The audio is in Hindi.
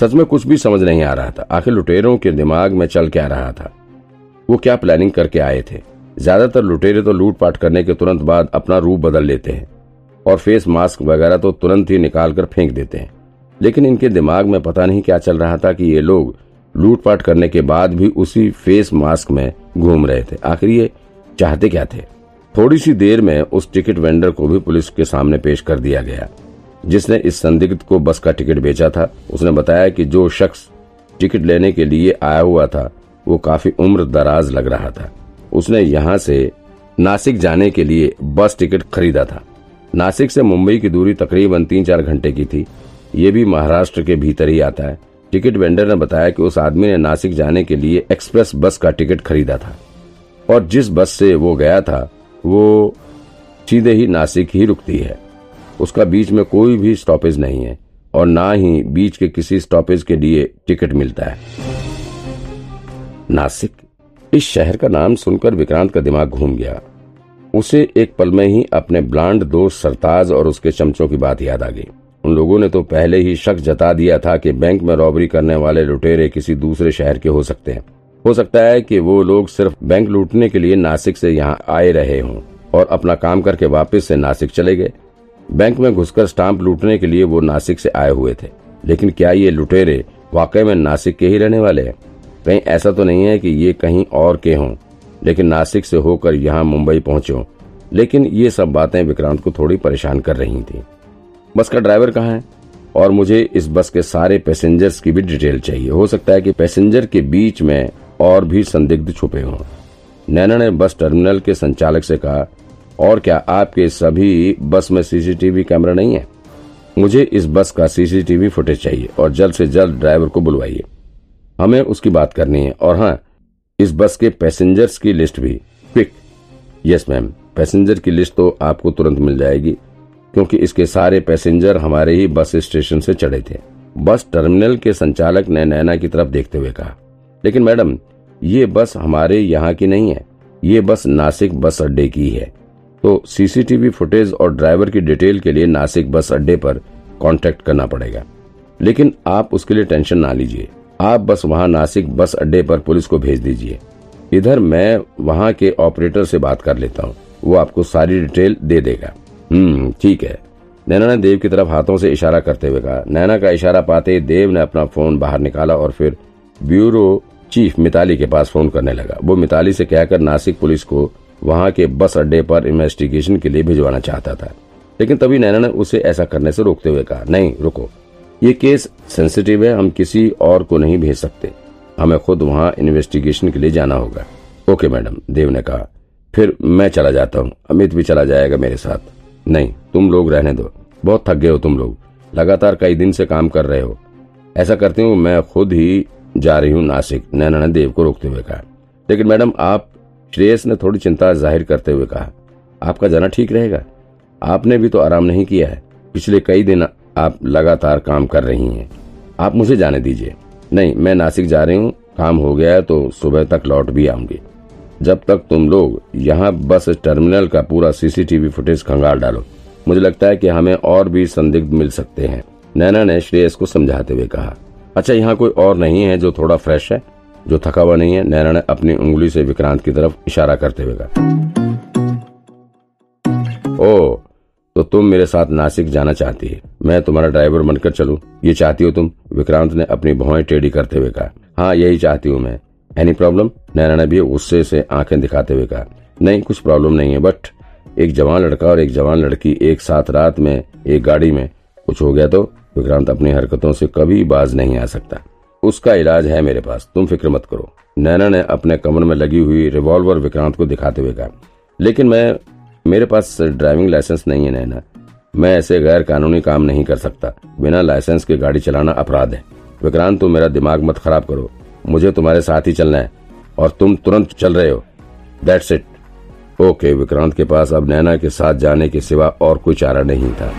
सच में कुछ भी समझ नहीं आ रहा था। आखिर लुटेरों के दिमाग में चल क्या रहा था? वो क्या प्लानिंग करके आए थे? ज़्यादातर लुटेरे तो लूटपाट करने के तुरंत बाद अपना रूप बदल लेते हैं और फेस मास्क वगैरह तो तुरंत ही निकाल कर फेंक देते हैं। लेकिन इनके दिमाग में पता नहीं क्या चल रहा था कि ये लोग लूटपाट करने के बाद भी उसी फेस मास्क में घूम रहे थे। आखिर ये चाहते क्या थे? थोड़ी सी देर में उस टिकट वेंडर को भी पुलिस के सामने पेश कर दिया गया। जिसने इस संदिग्ध को बस का टिकट बेचा था, उसने बताया कि जो शख्स टिकट लेने के लिए आया हुआ था, वो काफ़ी उम्र दराज लग रहा था। उसने यहाँ से नासिक जाने के लिए बस टिकट खरीदा था। नासिक से मुंबई की दूरी तकरीबन तीन चार घंटे की थी। ये भी महाराष्ट्र के भीतर ही आता है। टिकट वेंडर ने बताया कि उस आदमी ने नासिक जाने के लिए एक्सप्रेस बस का टिकट खरीदा था। और जिस बस से वो गया था, वो सीधे ही नासिक ही रुकती है। उसका बीच में कोई भी स्टॉपेज नहीं है और ना ही बीच के किसी स्टॉपेज के लिए टिकट मिलता है। नासिक, इस शहर का नाम सुनकर विक्रांत का दिमाग घूम गया। उसे एक पल में ही अपने ब्लांड दोस्त सरताज और उसके चमचों की बात याद आ गई। उन लोगों ने तो पहले ही शक जता दिया था कि बैंक में रॉबरी करने वाले लुटेरे किसी दूसरे शहर के हो सकते हैं। हो सकता है कि वो लोग सिर्फ़ बैंक लूटने के लिए नासिक से यहाँ आए रहे हों और अपना काम करके वापस से नासिक चले गए। बैंक में घुसकर स्टाम्प लूटने के लिए वो नासिक से आए हुए थे। लेकिन क्या ये लुटेरे वाकई में नासिक के ही रहने वाले हैं? कहीं ऐसा तो नहीं है कि ये कहीं और के हों, लेकिन नासिक से होकर यहाँ मुंबई पहुंचो। लेकिन ये सब बातें विक्रांत को थोड़ी परेशान कर रही थी। बस का ड्राइवर कहाँ है? और मुझे इस बस के सारे पैसेंजर्स की भी डिटेल चाहिए। हो सकता है कि पैसेंजर के बीच में और भी संदिग्ध छुपे हों। नैना ने बस टर्मिनल के संचालक से कहा और क्या आपके सभी बस में सीसीटीवी कैमरा नहीं है? मुझे इस बस का सीसीटीवी फुटेज चाहिए और जल्द से जल्द ड्राइवर को बुलवाइए। हमें उसकी बात करनी है और हाँ इस बस के पैसेंजर्स की लिस्ट भी। क्विक। Yes, ma'am. पैसेंजर की लिस्ट तो आपको तुरंत मिल जाएगी, क्योंकि इसके सारे पैसेंजर हमारे ही बस स्टेशन से चढ़े थे। बस टर्मिनल के संचालक ने नैना की तरफ़ देखते हुए कहा, लेकिन मैडम, ये बस हमारे यहाँ की नहीं है। ये बस नासिक बस अड्डे की है। तो सीसीटीवी फुटेज और ड्राइवर की डिटेल के लिए नासिक बस अड्डे पर कांटेक्ट करना पड़ेगा। लेकिन आप उसके लिए टेंशन ना लीजिए। आप बस वहाँ नासिक बस अड्डे पर पुलिस को भेज दीजिए। इधर मैं वहाँ के ऑपरेटर से बात कर लेता हूँ। वो आपको सारी डिटेल दे देगा। हम्म ठीक है। नैना ने देव की तरफ़ हाथों से इशारा करते हुए कहा। नैना का इशारा पाते देव ने अपना फ़ोन बाहर निकाला और फिर ब्यूरो चीफ मिताली के पास फ़ोन करने लगा। वो मिताली से कहकर नासिक पुलिस को वहाँ के बस अड्डे पर इन्वेस्टिगेशन के लिए भिजवाना चाहता था। लेकिन तभी नैना ने उसे ऐसा करने से रोकते हुए कहा, नहीं, रुको। ये केस सेंसिटिव है, हम किसी और को नहीं भेज सकते। हमें खुद वहाँ इन्वेस्टिगेशन के लिए जाना होगा। ओके मैडम, देव ने कहा। फिर मैं चला जाता हूँ। अमित भी चला जाएगा मेरे साथ। नहीं, तुम लोग रहने दो। बहुत थक गए हो तुम लोग। लगातार कई दिन से काम कर रहे हो। ऐसा करती हूँ मैं खुद ही जा रही हूँ नासिक, नैना ने देव को रोकते हुए कहा। लेकिन मैडम, आप श्रेयस ने थोड़ी चिंता ज़ाहिर करते हुए कहा, आपका जाना ठीक रहेगा। आपने भी तो आराम नहीं किया है। पिछले कई दिन आप लगातार काम कर रही हैं। आप मुझे जाने दीजिए। नहीं, मैं नासिक जा रही हूँ। काम हो गया है तो सुबह तक लौट भी आऊँगी। जब तक तुम लोग यहाँ बस टर्मिनल का पूरा सीसीटीवी फुटेज खंगाल डालो, मुझे लगता है कि हमें और भी संदिग्ध मिल सकते हैं। नैना ने श्रेयस को समझाते हुए कहा अच्छा यहाँ कोई और नहीं है जो थोड़ा फ्रेश है? जो थका हुआ नहीं है नैना ने अपनी उंगली से विक्रांत की तरफ़ इशारा करते हुए कहा, ओ तो तुम मेरे साथ नासिक जाना चाहती है। मैं तुम्हारा ड्राइवर बनकर चलूँ। ये चाहती हो तुम? विक्रांत ने अपनी भौएँ टेढ़ी करते हुए कहा हाँ यही चाहती हूँ मैं। एनी प्रॉब्लम नैना ने भी गुस्से से आँखें दिखाते हुए कहा, नहीं, कुछ प्रॉब्लम नहीं है बट एक जवान लड़का और एक जवान लड़की एक साथ रात में, एक गाड़ी में कुछ हो गया तो? विक्रांत अपनी हरकतों से कभी बाज नहीं आ सकता। उसका इलाज है मेरे पास। तुम फ़िक्र मत करो। नैना ने अपने कमर में लगी हुई रिवॉल्वर विक्रांत को दिखाते हुए कहा, लेकिन मैं, मेरे पास ड्राइविंग लाइसेंस नहीं है नैना। मैं ऐसे गैर कानूनी काम नहीं कर सकता। बिना लाइसेंस के गाड़ी चलाना अपराध है। विक्रांत, तुम मेरा दिमाग मत खराब करो। मुझे तुम्हारे साथ ही चलना है, और तुम तुरंत चल रहे हो। दैट्स इट ओके विक्रांत के पास अब नैना के साथ जाने के सिवा और कोई चारा नहीं था।